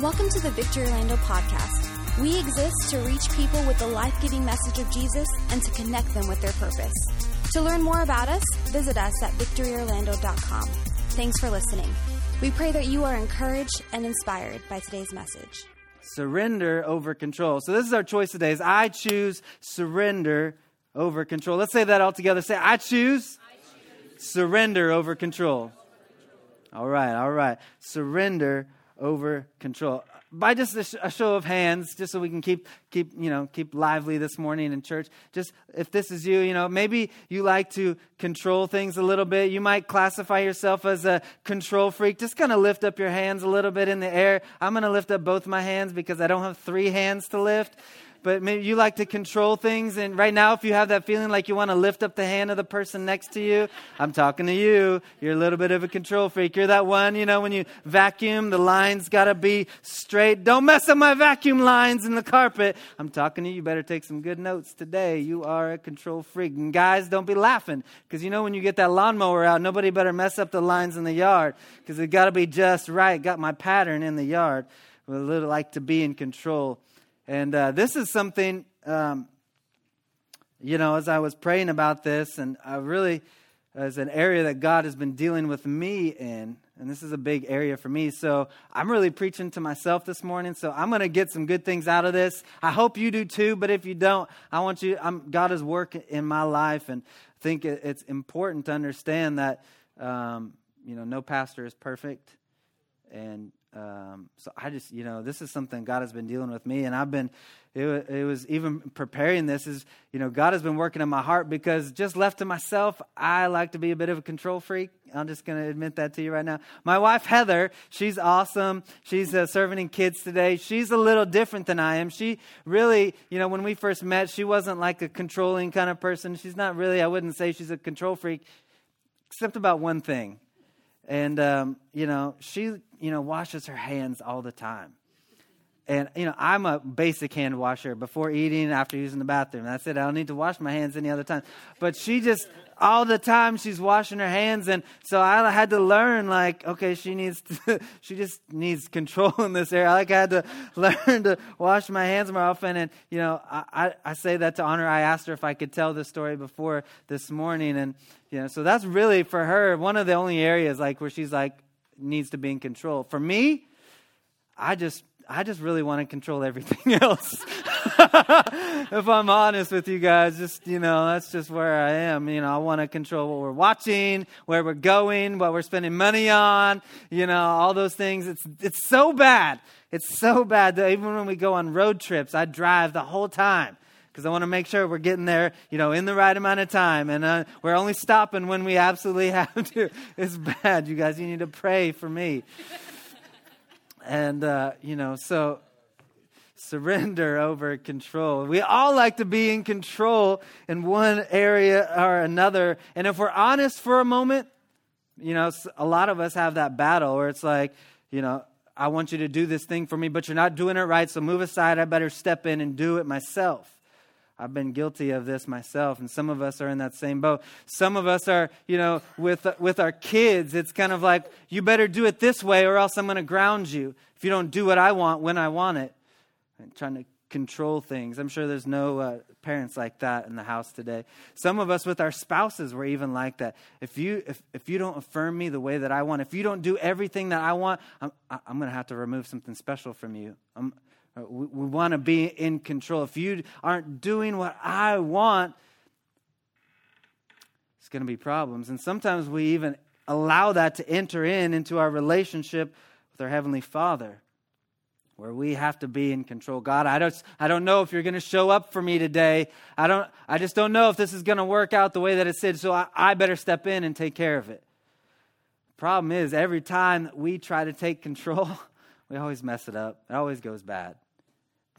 Welcome to the Victory Orlando podcast. We exist to reach people with the life giving message of Jesus and to connect them with their purpose. To learn more about us, visit us at victoryorlando.com. Thanks for listening. We pray that you are encouraged and inspired by today's message. Surrender over control. So, this is our choice today. Is I choose surrender over control. Let's say that all together. Say, I choose, I choose. surrender over control. All right, all right. Surrender over control. By just a, show of hands, just so we can keep keep you know keep lively this morning in church. Just if this is you, you know maybe you like to control things a little bit. You might classify yourself as a control freak. Just kind of lift up your hands a little bit in the air. I'm going to lift up both my hands because I don't have three hands to lift but maybe you like to control things. And right now, if you have that feeling like you want to lift up the hand of the person next to you, I'm talking to you. You're a little bit of a control freak. You're that one, you know, when you vacuum, the lines got to be straight. Don't mess up my vacuum lines in the carpet. I'm talking to you. You better take some good notes today. You are a control freak. And guys, don't be laughing because you know when you get that lawnmower out, nobody better mess up the lines in the yard because it got to be just right. Got my pattern in the yard. We little like to be in control. And uh, this is something, um, you know, as I was praying about this, and I really, as an area that God has been dealing with me in, and this is a big area for me. So I'm really preaching to myself this morning. So I'm going to get some good things out of this. I hope you do too. But if you don't, I want you. I'm, God is working in my life, and I think it's important to understand that um, you know no pastor is perfect, and um, so I just, you know, this is something God has been dealing with me, and I've been, it, it, was even preparing this is, you know, God has been working in my heart because just left to myself, I like to be a bit of a control freak. I'm just going to admit that to you right now. My wife Heather, she's awesome. She's uh, serving in kids today. She's a little different than I am. She really, you know, when we first met, she wasn't like a controlling kind of person. She's not really. I wouldn't say she's a control freak, except about one thing and, um, you know, she, you know, washes her hands all the time. And, you know, I'm a basic hand washer before eating, after using the bathroom. That's it. I don't need to wash my hands any other time. But she just, all the time, she's washing her hands. And so I had to learn, like, okay, she needs to, she just needs control in this area. Like, I had to learn to wash my hands more often. And, you know, I, I, I say that to honor. I asked her if I could tell this story before this morning. And, you know, so that's really for her one of the only areas, like, where she's like, needs to be in control. For me, I just I just really want to control everything else. if I'm honest with you guys, just, you know, that's just where I am. You know, I want to control what we're watching, where we're going, what we're spending money on, you know, all those things. It's, it's so bad. It's so bad that even when we go on road trips, I drive the whole time because I want to make sure we're getting there, you know, in the right amount of time. And uh, we're only stopping when we absolutely have to. It's bad, you guys. You need to pray for me. And, uh, you know, so surrender over control. We all like to be in control in one area or another. And if we're honest for a moment, you know, a lot of us have that battle where it's like, you know, I want you to do this thing for me, but you're not doing it right, so move aside. I better step in and do it myself. I've been guilty of this myself, and some of us are in that same boat. Some of us are, you know, with, with our kids, it's kind of like, you better do it this way, or else I'm going to ground you if you don't do what I want when I want it. And trying to control things. I'm sure there's no uh, parents like that in the house today. Some of us with our spouses were even like that. If you if, if you don't affirm me the way that I want, if you don't do everything that I want, I'm I'm going to have to remove something special from you. I'm, Uh, we, we want to be in control. If you aren't doing what I want, it's going to be problems. And sometimes we even allow that to enter in into our relationship with our Heavenly Father, where we have to be in control. God, I don't, I don't know if you're going to show up for me today. I, don't, I just don't know if this is going to work out the way that it said, so I, I better step in and take care of it. Problem is, every time we try to take control, we always mess it up. It always goes bad.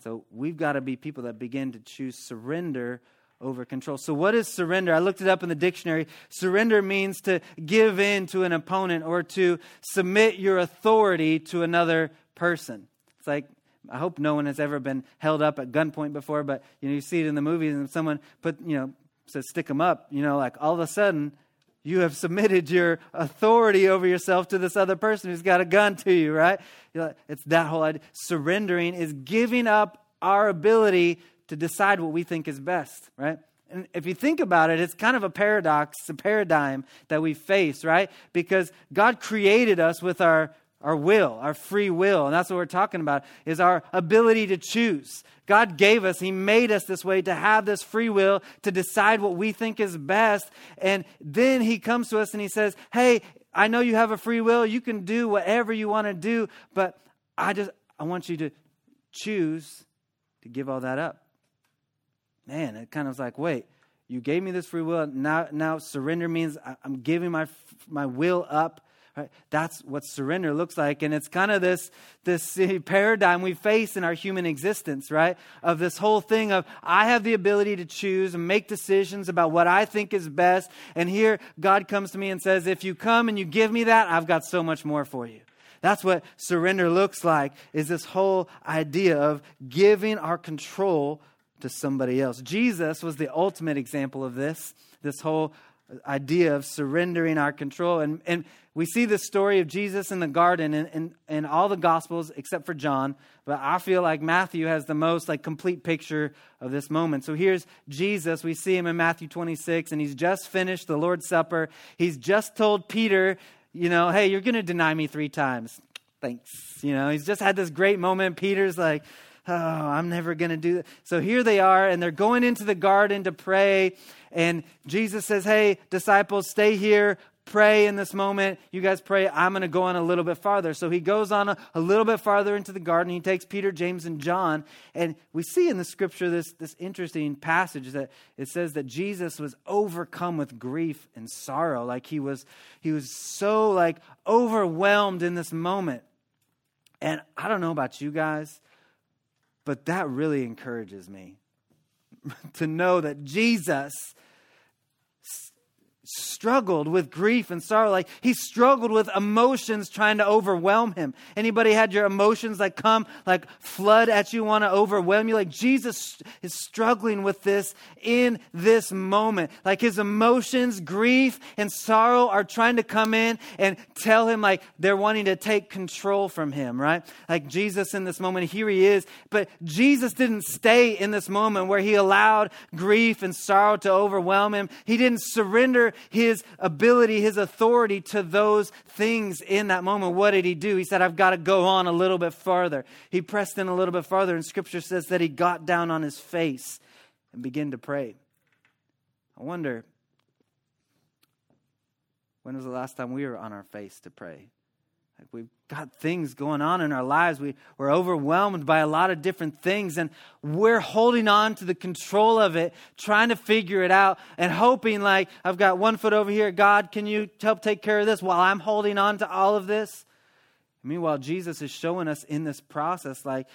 So we've got to be people that begin to choose surrender over control. So, what is surrender? I looked it up in the dictionary. Surrender means to give in to an opponent or to submit your authority to another person. It's like, I hope no one has ever been held up at gunpoint before, but you know, you see it in the movies and someone put, you know, says stick them up, you know, like all of a sudden you have submitted your authority over yourself to this other person who's got a gun to you, right? It's that whole idea. Surrendering is giving up our ability to decide what we think is best, right? And if you think about it, it's kind of a paradox, a paradigm that we face, right? Because God created us with our, our will, our free will. And that's what we're talking about, is our ability to choose. God gave us, He made us this way to have this free will to decide what we think is best. And then He comes to us and He says, Hey, I know you have a free will. You can do whatever you want to do, but I just, I want you to choose to give all that up man, it kind of was like, wait, you gave me this free will. Now, now surrender means I'm giving my, my will up. That's what surrender looks like. And it's kind of this, this paradigm we face in our human existence, right? Of this whole thing of I have the ability to choose and make decisions about what I think is best. And here God comes to me and says, if you come and you give me that, I've got so much more for you. That's what surrender looks like, is this whole idea of giving our control to somebody else. Jesus was the ultimate example of this, this whole idea of surrendering our control. And, and we see the story of Jesus in the garden in, in, in all the Gospels except for John. But I feel like Matthew has the most like complete picture of this moment. So here's Jesus. We see him in Matthew 26, and he's just finished the Lord's Supper. He's just told Peter, you know, hey, you're going to deny me three times. Thanks. You know, he's just had this great moment. Peter's like, oh, I'm never going to do that. So here they are, and they're going into the garden to pray. And Jesus says, Hey, disciples, stay here. Pray in this moment. You guys pray. I'm going to go on a little bit farther. So he goes on a, a little bit farther into the garden. He takes Peter, James, and John. And we see in the scripture this, this interesting passage that it says that Jesus was overcome with grief and sorrow. Like he was, he was so like overwhelmed in this moment. And I don't know about you guys, but that really encourages me to know that Jesus struggled with grief and sorrow like he struggled with emotions trying to overwhelm him. Anybody had your emotions like come like flood at you want to overwhelm you? Like jesus is struggling with this in this moment. Like his emotions grief and sorrow are trying to come in and tell him like they're wanting to take control from him right? Like jesus in this moment here he is. But jesus didn't stay in this moment where he allowed grief and sorrow to overwhelm him. He didn't surrender his ability, his authority to those things in that moment. What did he do? He said, I've got to go on a little bit farther. He pressed in a little bit farther, and scripture says that he got down on his face and began to pray. I wonder, when was the last time we were on our face to pray? We've got things going on in our lives. We, we're overwhelmed by a lot of different things, and we're holding on to the control of it, trying to figure it out, and hoping, like, I've got one foot over here. God, can you help take care of this while I'm holding on to all of this? Meanwhile, Jesus is showing us in this process, like,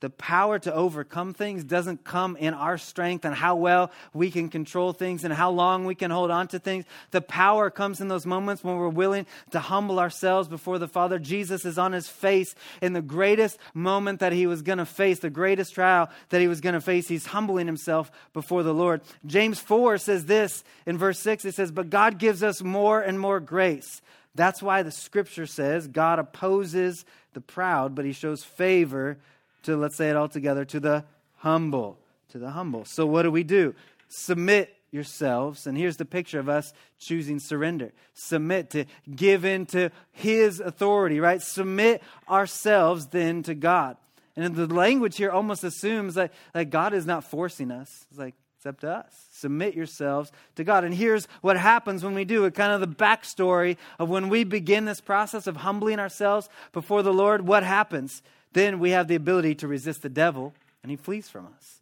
the power to overcome things doesn't come in our strength and how well we can control things and how long we can hold on to things. The power comes in those moments when we're willing to humble ourselves before the Father. Jesus is on his face in the greatest moment that he was going to face, the greatest trial that he was going to face. He's humbling himself before the Lord. James 4 says this in verse 6 it says, But God gives us more and more grace. That's why the scripture says God opposes the proud, but he shows favor to, let's say it all together, to the humble. To the humble. So what do we do? Submit yourselves. And here's the picture of us choosing surrender. Submit to give in to His authority, right? Submit ourselves then to God. And the language here almost assumes that, that God is not forcing us. It's like, it's up to us. Submit yourselves to God. And here's what happens when we do it kind of the backstory of when we begin this process of humbling ourselves before the Lord. What happens? Then we have the ability to resist the devil and he flees from us.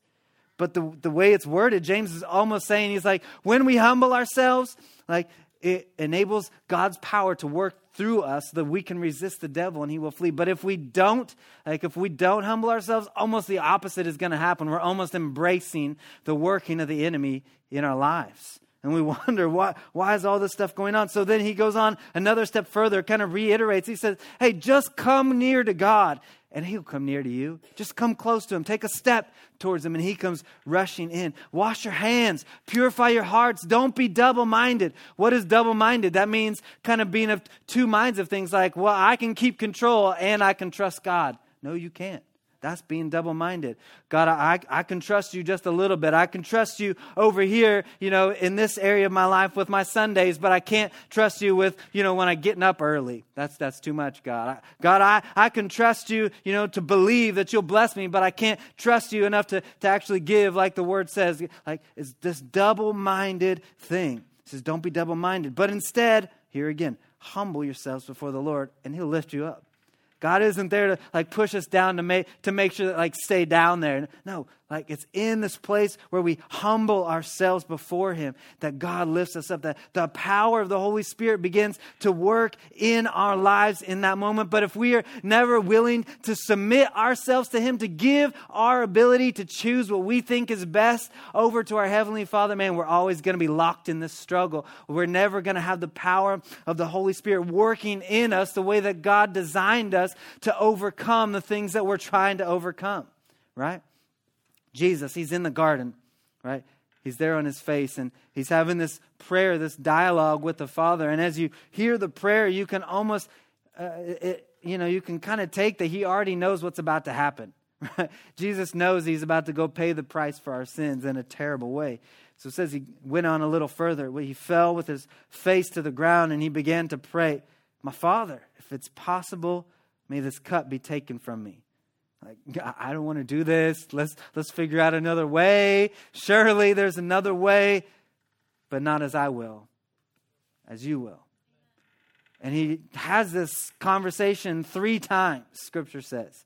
But the, the way it's worded, James is almost saying, he's like, when we humble ourselves, like it enables God's power to work through us so that we can resist the devil and he will flee. But if we don't, like if we don't humble ourselves, almost the opposite is going to happen. We're almost embracing the working of the enemy in our lives. And we wonder why, why is all this stuff going on? So then he goes on another step further, kind of reiterates. He says, Hey, just come near to God and he'll come near to you. Just come close to him. Take a step towards him, and he comes rushing in. Wash your hands, purify your hearts. Don't be double minded. What is double minded? That means kind of being of two minds of things like, well, I can keep control and I can trust God. No, you can't. That's being double minded. God, I, I can trust you just a little bit. I can trust you over here, you know, in this area of my life with my Sundays, but I can't trust you with, you know, when I'm getting up early. That's, that's too much, God. I, God, I, I can trust you, you know, to believe that you'll bless me, but I can't trust you enough to, to actually give, like the word says. Like, it's this double minded thing. It says, don't be double minded. But instead, here again, humble yourselves before the Lord, and he'll lift you up. God isn't there to like push us down to make to make sure that like stay down there. No, like it's in this place where we humble ourselves before Him that God lifts us up, that the power of the Holy Spirit begins to work in our lives in that moment. But if we are never willing to submit ourselves to Him, to give our ability to choose what we think is best over to our Heavenly Father, man, we're always going to be locked in this struggle. We're never going to have the power of the Holy Spirit working in us the way that God designed us to overcome the things that we're trying to overcome, right? Jesus, he's in the garden, right? He's there on his face and he's having this prayer, this dialogue with the Father. And as you hear the prayer, you can almost, uh, it, you know, you can kind of take that he already knows what's about to happen. Jesus knows he's about to go pay the price for our sins in a terrible way. So it says he went on a little further. He fell with his face to the ground and he began to pray, My Father, if it's possible, may this cup be taken from me. Like, I don't want to do this. Let's, let's figure out another way. Surely there's another way, but not as I will, as you will. And he has this conversation three times, scripture says.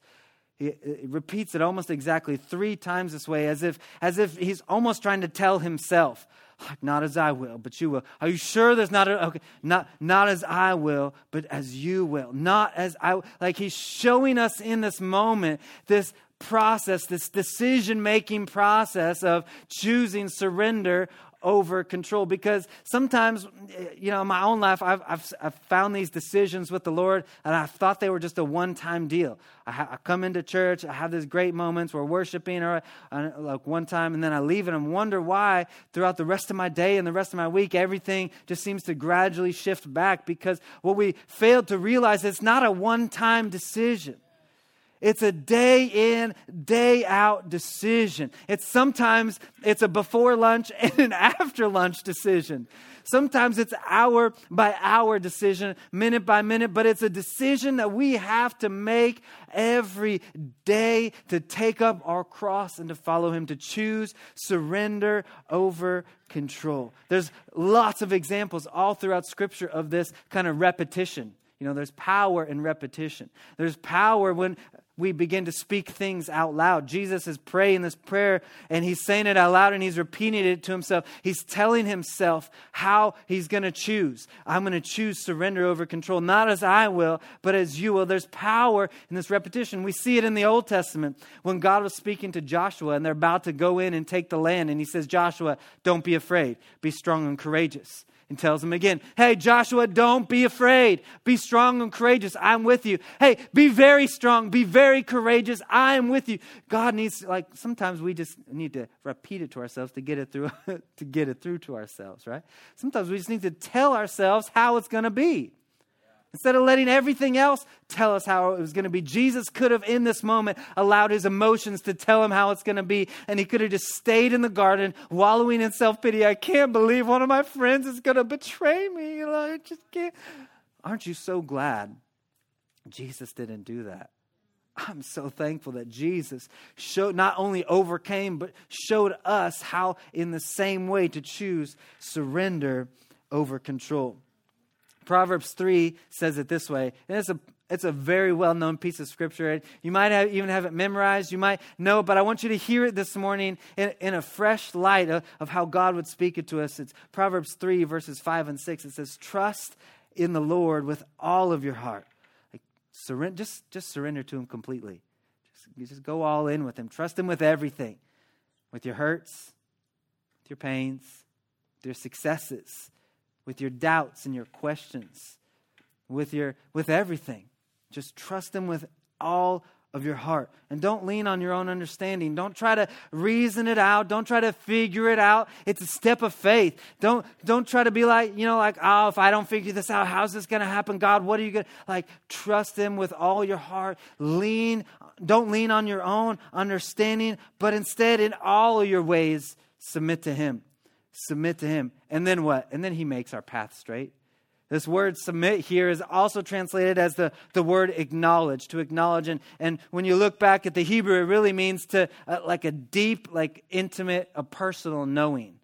He, he repeats it almost exactly three times this way, as if, as if he's almost trying to tell himself, not as I will, but you will. Are you sure there's not a, okay, not, not as I will, but as you will. Not as I, like he's showing us in this moment this process, this decision making process of choosing surrender over control. Because sometimes you know in my own life I've, I've, I've, found these decisions with the lord and i thought they were just a one-time deal. I, ha- I, come into church i have these great moments we're worshiping or like one time and then i leave and i wonder why throughout the rest of my day and the rest of my week everything just seems to gradually shift back. Because what we failed to realize it's not a one-time decision it's a day in, day out decision. It's sometimes it's a before lunch and an after lunch decision. Sometimes it's hour by hour decision, minute by minute, but it's a decision that we have to make every day to take up our cross and to follow Him, to choose surrender over control. There's lots of examples all throughout Scripture of this kind of repetition. You know, there's power in repetition. There's power when we begin to speak things out loud. Jesus is praying this prayer and he's saying it out loud and he's repeating it to himself. He's telling himself how he's going to choose. I'm going to choose surrender over control, not as I will, but as you will. There's power in this repetition. We see it in the Old Testament when God was speaking to Joshua and they're about to go in and take the land. And he says, Joshua, don't be afraid, be strong and courageous and tells him again, Hey, Joshua, don't be afraid. Be strong and courageous. I'm with you. Hey, be very strong. Be very courageous. I am with you. God needs, like, sometimes we just need to repeat it to ourselves to get it through, to get it through to ourselves, right? Sometimes we just need to tell ourselves how it's going to be. Instead of letting everything else tell us how it was going to be, Jesus could have, in this moment, allowed his emotions to tell him how it's going to be. And he could have just stayed in the garden, wallowing in self pity. I can't believe one of my friends is going to betray me. You know, I just can't. Aren't you so glad Jesus didn't do that? I'm so thankful that Jesus showed, not only overcame, but showed us how, in the same way, to choose surrender over control. Proverbs 3 says it this way, and it's a, it's a very well known piece of scripture. You might have, even have it memorized, you might know but I want you to hear it this morning in, in a fresh light of, of how God would speak it to us. It's Proverbs 3, verses 5 and 6. It says, Trust in the Lord with all of your heart. Like, surrender, just, just surrender to Him completely. Just, just go all in with Him. Trust Him with everything with your hurts, with your pains, with your successes, with your doubts and your questions, with your with everything. Just trust him with all of your heart. And don't lean on your own understanding. Don't try to reason it out. Don't try to figure it out. It's a step of faith. Don't don't try to be like, you know, like, oh, if I don't figure this out, how's this gonna happen? God, what are you gonna like trust him with all your heart. Lean, don't lean on your own understanding, but instead in all of your ways, submit to him. Submit to him. And then what? And then he makes our path straight. This word submit here is also translated as the, the word acknowledge, to acknowledge. And, and when you look back at the Hebrew, it really means to, uh, like a deep, like intimate, a personal knowing.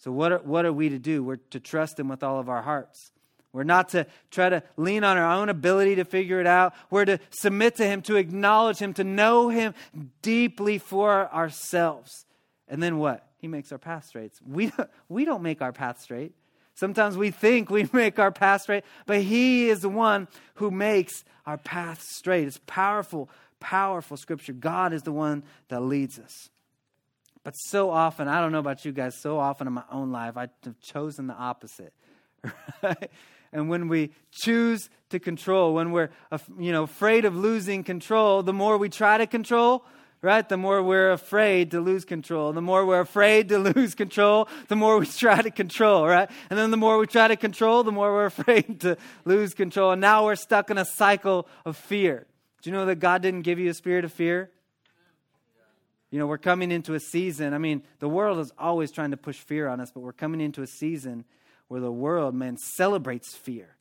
So, what are, what are we to do? We're to trust Him with all of our hearts. We're not to try to lean on our own ability to figure it out. We're to submit to Him, to acknowledge Him, to know Him deeply for ourselves. And then what? He makes our path straight. We don't, we don't make our path straight. Sometimes we think we make our path straight, but He is the one who makes our path straight. It's powerful, powerful scripture. God is the one that leads us. But so often, I don't know about you guys, so often in my own life, I've chosen the opposite. Right? And when we choose to control, when we're you know, afraid of losing control, the more we try to control, right? The more we're afraid to lose control. The more we're afraid to lose control, the more we try to control, right? And then the more we try to control, the more we're afraid to lose control. And now we're stuck in a cycle of fear. Do you know that God didn't give you a spirit of fear? You know, we're coming into a season. I mean, the world is always trying to push fear on us, but we're coming into a season where the world, man, celebrates fear.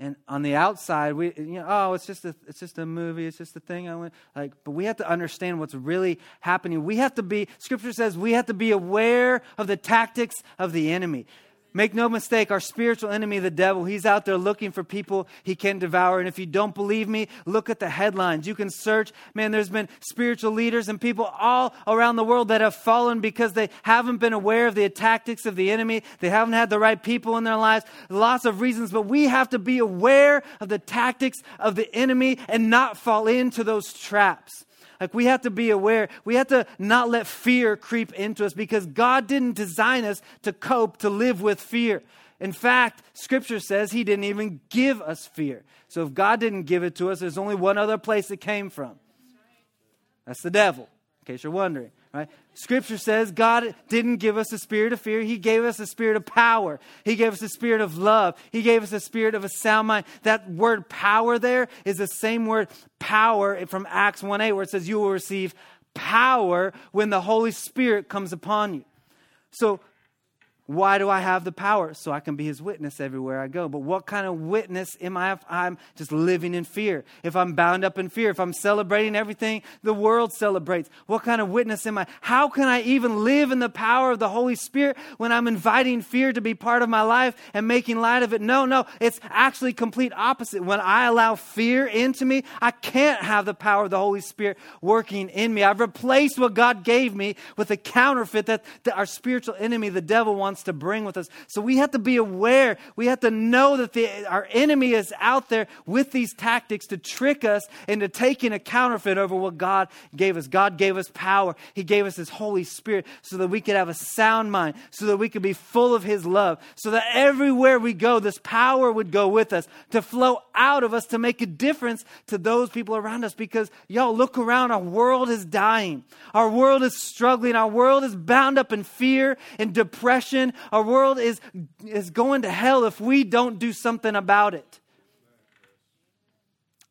And on the outside, we you know, oh, it's just a it's just a movie, it's just a thing I went like, but we have to understand what's really happening. We have to be scripture says we have to be aware of the tactics of the enemy. Make no mistake, our spiritual enemy, the devil, he's out there looking for people he can devour. And if you don't believe me, look at the headlines. You can search. Man, there's been spiritual leaders and people all around the world that have fallen because they haven't been aware of the tactics of the enemy. They haven't had the right people in their lives. Lots of reasons, but we have to be aware of the tactics of the enemy and not fall into those traps. Like we have to be aware. We have to not let fear creep into us because God didn't design us to cope, to live with fear. In fact, scripture says he didn't even give us fear. So if God didn't give it to us, there's only one other place it came from. That's the devil, in case you're wondering. Right? Scripture says God didn't give us a spirit of fear. He gave us a spirit of power. He gave us a spirit of love. He gave us a spirit of a sound mind. That word power there is the same word power from Acts 1 8, where it says, You will receive power when the Holy Spirit comes upon you. So why do I have the power? So I can be his witness everywhere I go. But what kind of witness am I if I'm just living in fear? If I'm bound up in fear, if I'm celebrating everything the world celebrates, what kind of witness am I? How can I even live in the power of the Holy Spirit when I'm inviting fear to be part of my life and making light of it? No, no, it's actually complete opposite. When I allow fear into me, I can't have the power of the Holy Spirit working in me. I've replaced what God gave me with a counterfeit that, that our spiritual enemy, the devil, wants wants to bring with us. So we have to be aware. We have to know that the, our enemy is out there with these tactics to trick us into taking a counterfeit over what God gave us. God gave us power. He gave us His Holy Spirit so that we could have a sound mind, so that we could be full of His love, so that everywhere we go, this power would go with us to flow out of us to make a difference to those people around us. Because, y'all, look around. Our world is dying. Our world is struggling. Our world is bound up in fear and depression our world is, is going to hell if we don't do something about it.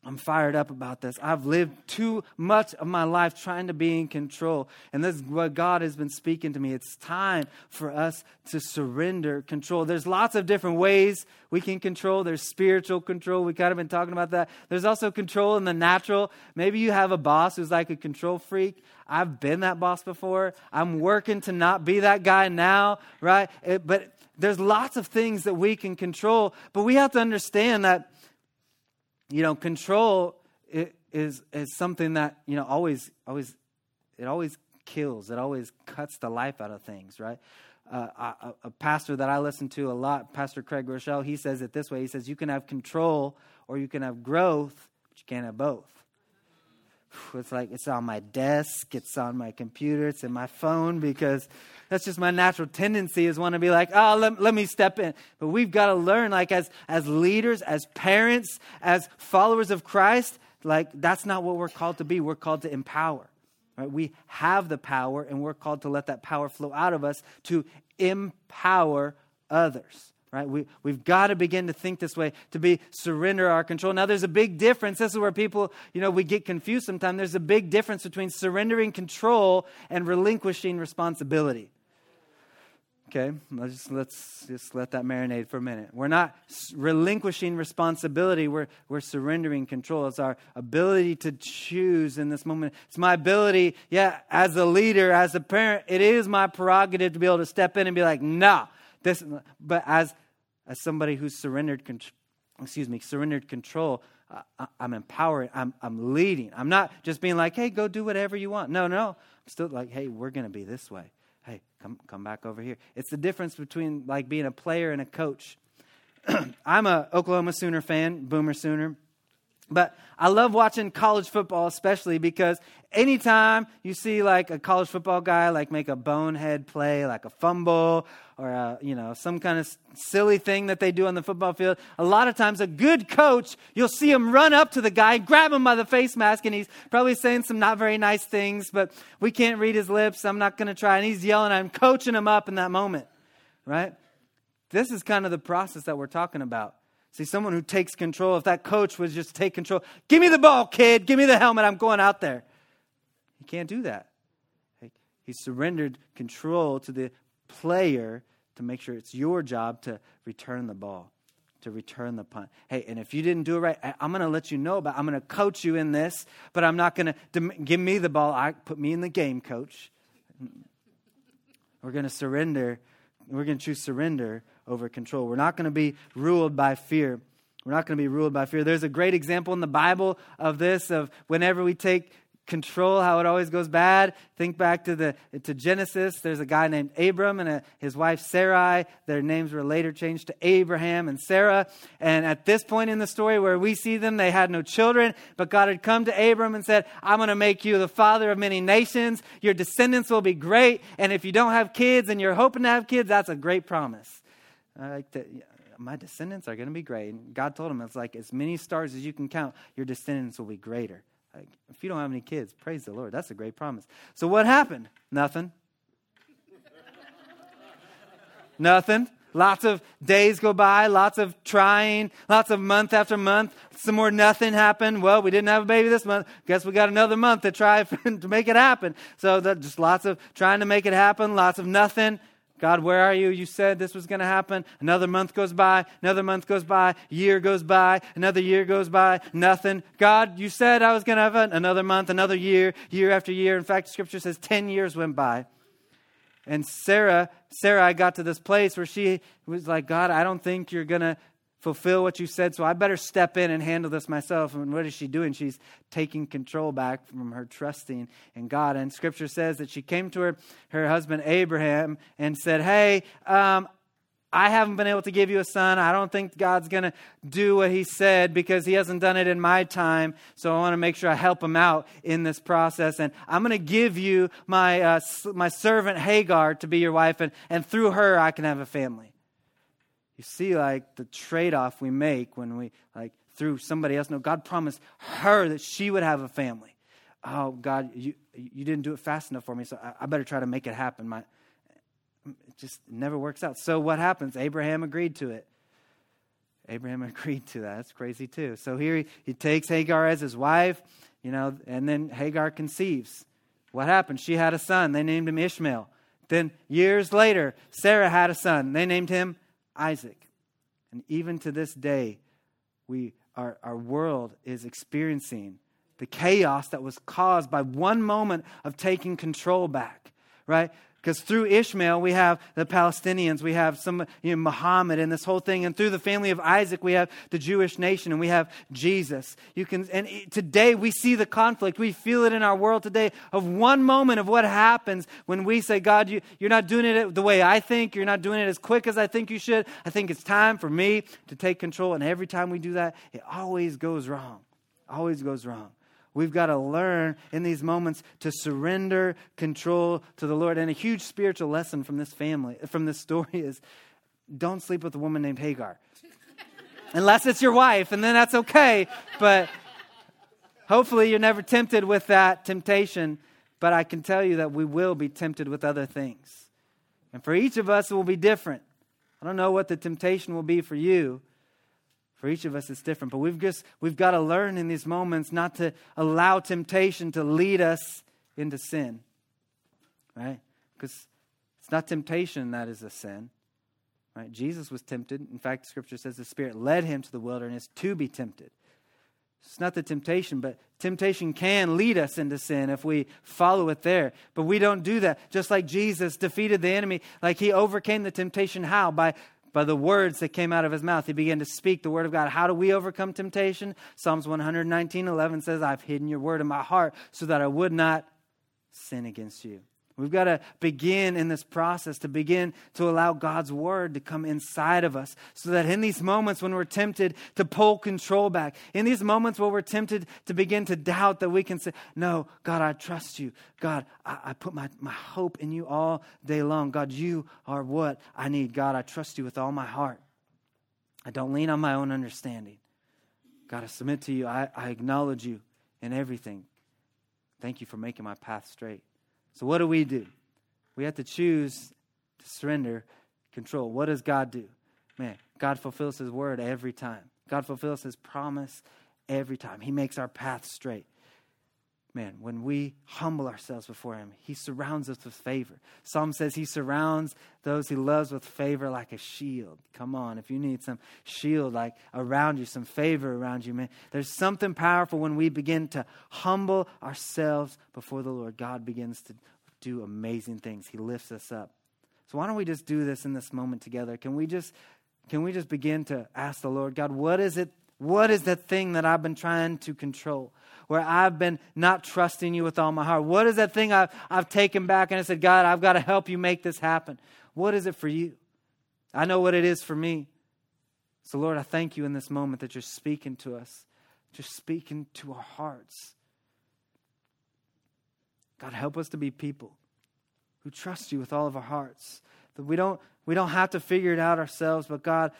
I'm fired up about this. I've lived too much of my life trying to be in control. And this is what God has been speaking to me. It's time for us to surrender control. There's lots of different ways we can control. There's spiritual control. We kind of been talking about that. There's also control in the natural. Maybe you have a boss who's like a control freak. I've been that boss before. I'm working to not be that guy now, right? It, but there's lots of things that we can control. But we have to understand that you know, control is is something that you know always always it always kills. It always cuts the life out of things, right? Uh, a, a, pastor that I listen to a lot, Pastor Craig Groeschel, he says it this way. He says, You can have control or you can have growth, but you can't have both. It's like it's on my desk, it's on my computer, it's in my phone because that's just my natural tendency is want to be like, oh, let, let me step in. But we've got to learn, like as as leaders, as parents, as followers of Christ, like that's not what we're called to be. We're called to empower. Right? We have the power, and we're called to let that power flow out of us to empower others right? We, we've got to begin to think this way, to be surrender our control. Now, there's a big difference. This is where people, you know, we get confused sometimes. There's a big difference between surrendering control and relinquishing responsibility. Okay, let's just, let's just let that marinate for a minute. We're not relinquishing responsibility, we're, we're surrendering control. It's our ability to choose in this moment. It's my ability, yeah, as a leader, as a parent, it is my prerogative to be able to step in and be like, nah, this, but as, as somebody who's surrendered, excuse me, surrendered control, I, am empowering, I'm, I'm leading. I'm not just being like, hey, go do whatever you want. No, no. I'm still like, hey, we're going to be this way. Hey, come, come back over here. It's the difference between like being a player and a coach. I'm a Oklahoma Sooner fan, Boomer Sooner. But I love watching college football, especially because anytime you see like a college football guy like make a bonehead play, like a fumble or a, you know some kind of silly thing that they do on the football field, a lot of times a good coach, you'll see him run up to the guy, grab him by the face mask, and he's probably saying some not very nice things, but we can't read his lips. I'm not going to try, and he's yelling I'm coaching him up in that moment, right? This is kind of the process that we're talking about. See, someone who takes control, if that coach was just take control, give me the ball, kid, give me the helmet, I'm going out there. He can't do that. He surrendered control to the player to make sure it's your job to return the ball, to return the punt. Hey, and if you didn't do it right, I'm going to let you know about. I'm going to coach you in this, but I'm not going to give me the ball. I put me in the game, coach. We're going to surrender. We're going to choose surrender over control. We're not going to be ruled by fear. We're not going to be ruled by fear. There's a great example in the Bible of this, of whenever we take control, how it always goes bad. Think back to the to Genesis. There's a guy named Abram and a, his wife Sarai. Their names were later changed to Abraham and Sarah. And at this point in the story where we see them, they had no children, but God had come to Abram and said, "I'm going to make you the father of many nations. Your descendants will be great. And if you don't have kids and you're hoping to have kids, that's a great promise." I like that. My descendants are going to be great. And God told him, it's like as many stars as you can count, your descendants will be greater. Like, if you don't have any kids, praise the Lord. That's a great promise. So what happened? Nothing. Nothing. Lots of days go by, lots of trying, lots of month after month. Some more nothing happened. Well, we didn't have a baby this month. Guess we got another month to try to make it happen. So that just lots of trying to make it happen, lots of nothing. God, where are you? You said this was going to happen. Another month goes by, another month goes by, year goes by, another year goes by, nothing. God, you said I was going to have. Another month, another year, year after year. In fact, scripture says 10 years went by. And Sarah, Sarah, I got to this place where she was like, God, I don't think you're going to fulfill what you said, so I better step in and handle this myself. And what is she doing? She's taking control back from her trusting in God. And scripture says that she came to her, her husband Abraham and said, Hey, um, I haven't been able to give you a son. I don't think God's going to do what he said because he hasn't done it in my time. So I want to make sure I help him out in this process. And I'm going to give you my, uh, my servant Hagar to be your wife, and, and through her, I can have a family. You see, like, the trade off we make when we, like, through somebody else. No, God promised her that she would have a family. Oh, God, you, you didn't do it fast enough for me, so I, I better try to make it happen. My, it just never works out. So what happens? Abraham agreed to it. Abraham agreed to that. That's crazy, too. So here he, he takes Hagar as his wife, you know, and then Hagar conceives. What happened? She had a son. They named him Ishmael. Then years later, Sarah had a son. They named him Isaac. And even to this day, we, our, our world is experiencing the chaos that was caused by one moment of taking control back, right? Because through Ishmael, we have the Palestinians, we have some, you know, Muhammad and this whole thing. And through the family of Isaac, we have the Jewish nation and we have Jesus. You can, and today we see the conflict. We feel it in our world today of one moment of what happens when we say, God, you, you're not doing it the way I think. You're not doing it as quick as I think you should. I think it's time for me to take control. And every time we do that, it always goes wrong. Always goes wrong. We've got to learn in these moments to surrender control to the Lord. And a huge spiritual lesson from this family, from this story is don't sleep with a woman named Hagar. Unless it's your wife, and then that's okay. But hopefully you're never tempted with that temptation. But I can tell you that we will be tempted with other things. And for each of us, it will be different. I don't know what the temptation will be for you. For each of us, it's different. But we've just we've got to learn in these moments not to allow temptation to lead us into sin. Right? Because it's not temptation that is a sin. Right? Jesus was tempted. In fact, Scripture says the Spirit led him to the wilderness to be tempted. It's not the temptation, but temptation can lead us into sin if we follow it there. But we don't do that. Just like Jesus defeated the enemy, like he overcame the temptation. How? By by the words that came out of his mouth. He began to speak the word of God. How do we overcome temptation? Psalms 119 11 says, I've hidden your word in my heart so that I would not sin against you. We've got to begin in this process to begin to allow God's word to come inside of us so that in these moments when we're tempted to pull control back, in these moments where we're tempted to begin to doubt, that we can say, No, God, I trust you. God, I, I put my, my hope in you all day long. God, you are what I need. God, I trust you with all my heart. I don't lean on my own understanding. God, I submit to you. I, I acknowledge you in everything. Thank you for making my path straight. So, what do we do? We have to choose to surrender control. What does God do? Man, God fulfills His word every time. God fulfills His promise every time. He makes our path straight man, when we humble ourselves before Him, He surrounds us with favor. Psalm says He surrounds those He loves with favor like a shield. Come on, if you need some shield like around you, some favor around you, man, there's something powerful when we begin to humble ourselves before the Lord. God begins to do amazing things. He lifts us up. So why don't we just do this in this moment together? Can we just can we just begin to ask the Lord, God, what is it? What is that thing that I've been trying to control? where I've been not trusting you with all my heart? What is that thing I've, I've taken back and I said, God, I've got to help you make this happen? What is it for you? I know what it is for me. So, Lord, I thank you in this moment that you're speaking to us, just speaking to our hearts. God, help us to be people who trust you with all of our hearts. That we don't, we don't have to figure it out ourselves, but God,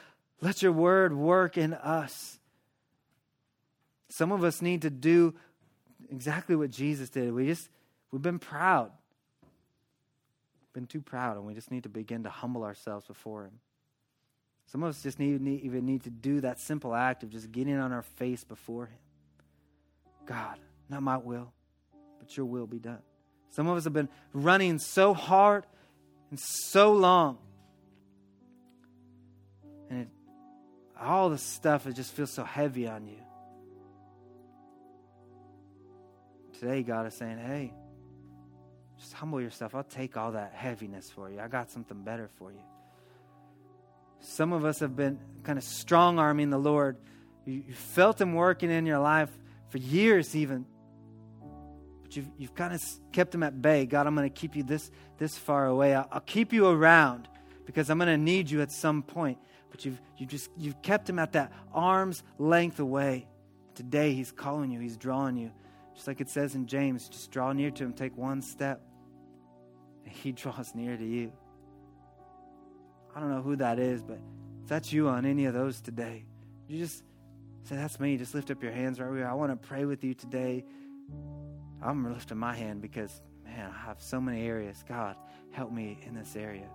let your word work in us. Some of us need to do exactly what Jesus did. We just, we've been proud. Been too proud, and we just need to begin to humble ourselves before Him. Some of us just need, need, even need to do that simple act of just getting on our face before Him. God, not my will, but your will be done. Some of us have been running so hard and so long. And it, all the stuff, it just feels so heavy on you. Today, God is saying, hey, just humble yourself. I'll take all that heaviness for you. I got something better for you. Some of us have been kind of strong arming the Lord. You, you felt Him working in your life for years, even. But you've, you've kind of kept Him at bay. God, I'm going to keep you this, this far away. I'll, I'll keep you around because I'm going to need you at some point. But you've, you just, you've kept Him at that arm's length away. Today, He's calling you, He's drawing you. Just like it says in James, just draw near to him, take one step, and he draws near to you. I don't know who that is, but if that's you on any of those today, you just say, That's me. Just lift up your hands right where I want to pray with you today. I'm lifting my hand because, man, I have so many areas. God, help me in this area.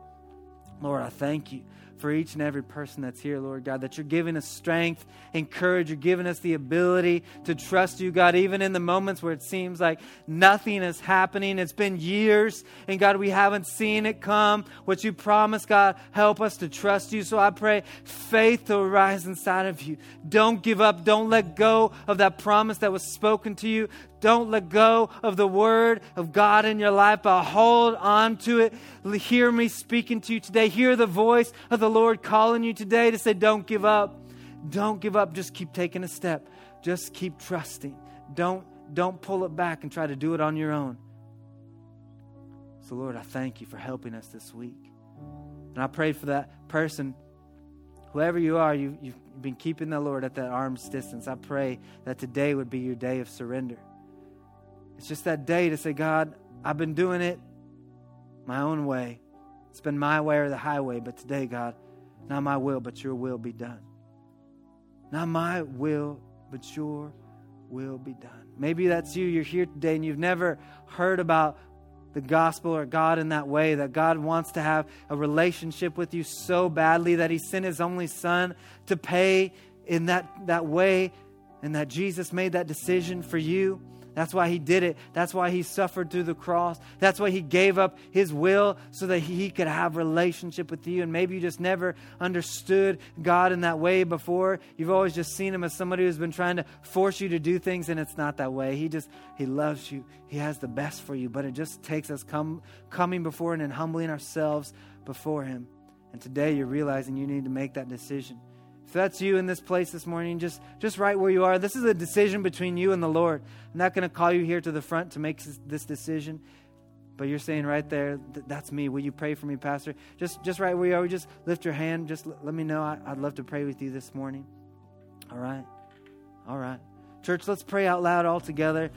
Lord, I thank you for each and every person that's here, Lord God, that you're giving us strength and courage. You're giving us the ability to trust you, God, even in the moments where it seems like nothing is happening. It's been years, and God, we haven't seen it come. What you promised, God, help us to trust you. So I pray faith to arise inside of you. Don't give up. Don't let go of that promise that was spoken to you. Don't let go of the word of God in your life, but hold on to it. Hear me speaking to you today. Hear the voice of the Lord calling you today to say, Don't give up. Don't give up. Just keep taking a step. Just keep trusting. Don't, don't pull it back and try to do it on your own. So, Lord, I thank you for helping us this week. And I pray for that person, whoever you are, you, you've been keeping the Lord at that arm's distance. I pray that today would be your day of surrender It's just that day to say, God, I've been doing it my own way. It's been my way or the highway, but today, God, not my will, but your will be done. Not my will, but your will be done. Maybe that's you. You're here today and you've never heard about the gospel or God in that way, that God wants to have a relationship with you so badly that He sent His only Son to pay in that, that way, and that Jesus made that decision for you. That's why he did it. That's why he suffered through the cross. That's why he gave up his will so that he could have relationship with you. And maybe you just never understood God in that way before. You've always just seen him as somebody who's been trying to force you to do things and it's not that way. He just he loves you. He has the best for you, but it just takes us come coming before him and humbling ourselves before him. And today you're realizing you need to make that decision. If that's you in this place this morning, just, just right where you are. This is a decision between you and the Lord. I'm not going to call you here to the front to make this decision, but you're saying right there, that's me. Will you pray for me, Pastor? Just, just right where you are, just lift your hand. Just let me know. I, I'd love to pray with you this morning. All right? All right. Church, let's pray out loud all together.